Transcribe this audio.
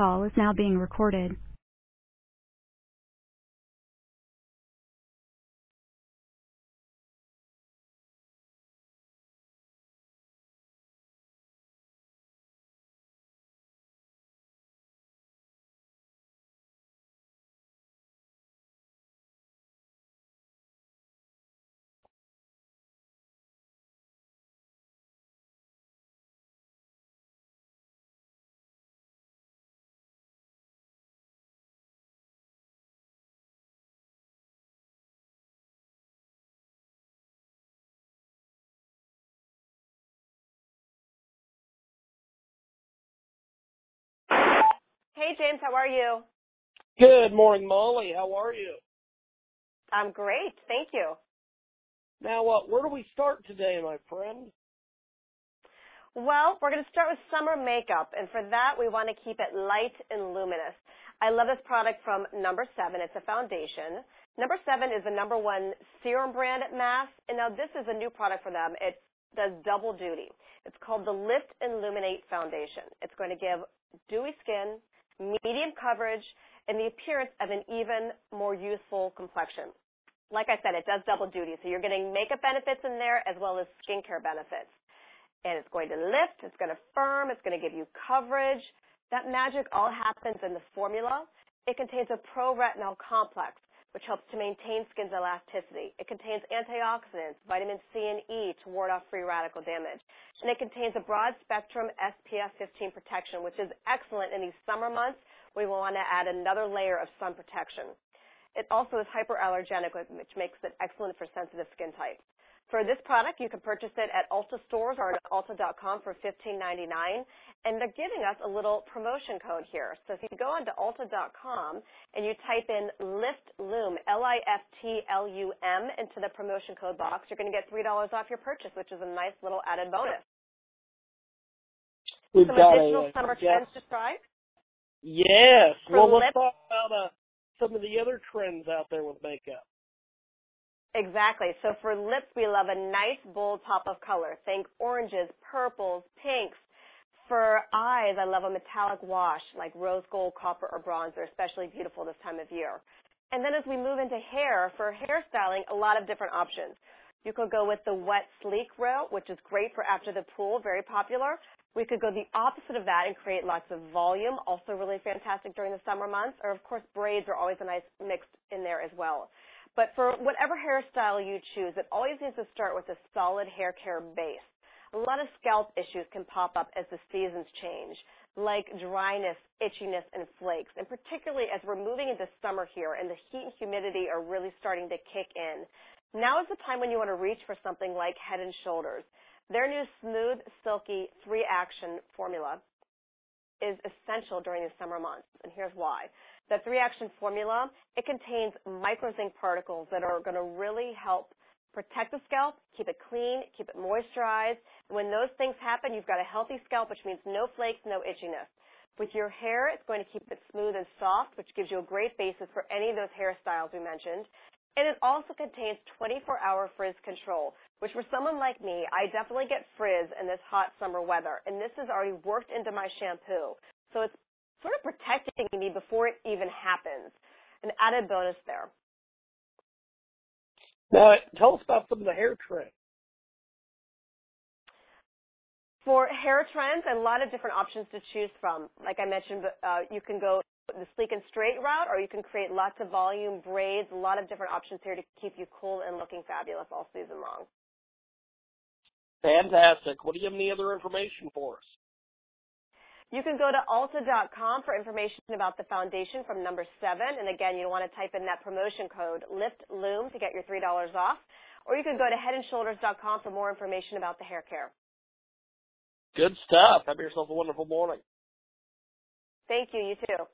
call is now being recorded. Hey, James, how are you? Good morning, Molly. How are you? I'm great, thank you. Now, uh, where do we start today, my friend? Well, we're going to start with summer makeup, and for that, we want to keep it light and luminous. I love this product from Number 7. It's a foundation. Number 7 is the number one serum brand at Mass, and now this is a new product for them. It does double duty. It's called the Lift and Illuminate Foundation. It's going to give dewy skin, medium coverage, and the appearance of an even more youthful complexion. Like I said, it does double duty. So you're getting makeup benefits in there as well as skincare benefits. And it's going to lift, it's going to firm, it's going to give you coverage. That magic all happens in the formula. It contains a pro-retinol complex, which helps to maintain skin's elasticity. It contains antioxidants, vitamin C and E to ward off free radical damage. And it contains a broad spectrum SPF 15 protection, which is excellent in these summer months. We will want to add another layer of sun protection. It also is hyperallergenic, which makes it excellent for sensitive skin types. For this product, you can purchase it at Ulta stores or at Ulta.com for $15.99. And they're giving us a little promotion code here. So if you go onto Ulta.com and you type in LIFTLUM, L-I-F-T-L-U-M, into the promotion code box, you're going to get $3 off your purchase, which is a nice little added bonus. We've Some got additional a, summer yes. trends to try? Yes. For well, let's talk uh, some of the other trends out there with makeup. Exactly. So for lips, we love a nice bold pop of color. Think oranges, purples, pinks. For eyes, I love a metallic wash like rose gold, copper, or bronze. They're especially beautiful this time of year. And then as we move into hair, for hairstyling, a lot of different options. You could go with the wet sleek route, which is great for after the pool, very popular. We could go the opposite of that and create lots of volume, also really fantastic during the summer months. Or of course, braids are always a nice mix in there as well. But for whatever hairstyle you choose, it always needs to start with a solid hair care base. A lot of scalp issues can pop up as the seasons change, like dryness, itchiness, and flakes. And particularly as we're moving into summer here and the heat and humidity are really starting to kick in. Now is the time when you want to reach for something like Head and Shoulders. Their new smooth, silky, three-action formula is essential during the summer months, and here's why. The three-action formula, it contains microzinc particles that are going to really help protect the scalp, keep it clean, keep it moisturized. When those things happen, you've got a healthy scalp, which means no flakes, no itchiness. With your hair, it's going to keep it smooth and soft, which gives you a great basis for any of those hairstyles we mentioned. And it also contains 24-hour frizz control, which for someone like me, I definitely get frizz in this hot summer weather. And this is already worked into my shampoo. So it's sort of protecting me before it even happens. An added bonus there. Now, tell us about some of the hair trends. For hair trends, a lot of different options to choose from. Like I mentioned, uh, you can go the sleek and straight route, or you can create lots of volume braids. A lot of different options here to keep you cool and looking fabulous all season long. Fantastic. What do you have any other information for us? You can go to Ulta.com for information about the foundation from number seven. And again, you'll want to type in that promotion code LIFTLUM to get your $3 off. Or you can go to headandshoulders.com for more information about the hair care. Good stuff. Have yourself a wonderful morning. Thank you. You too.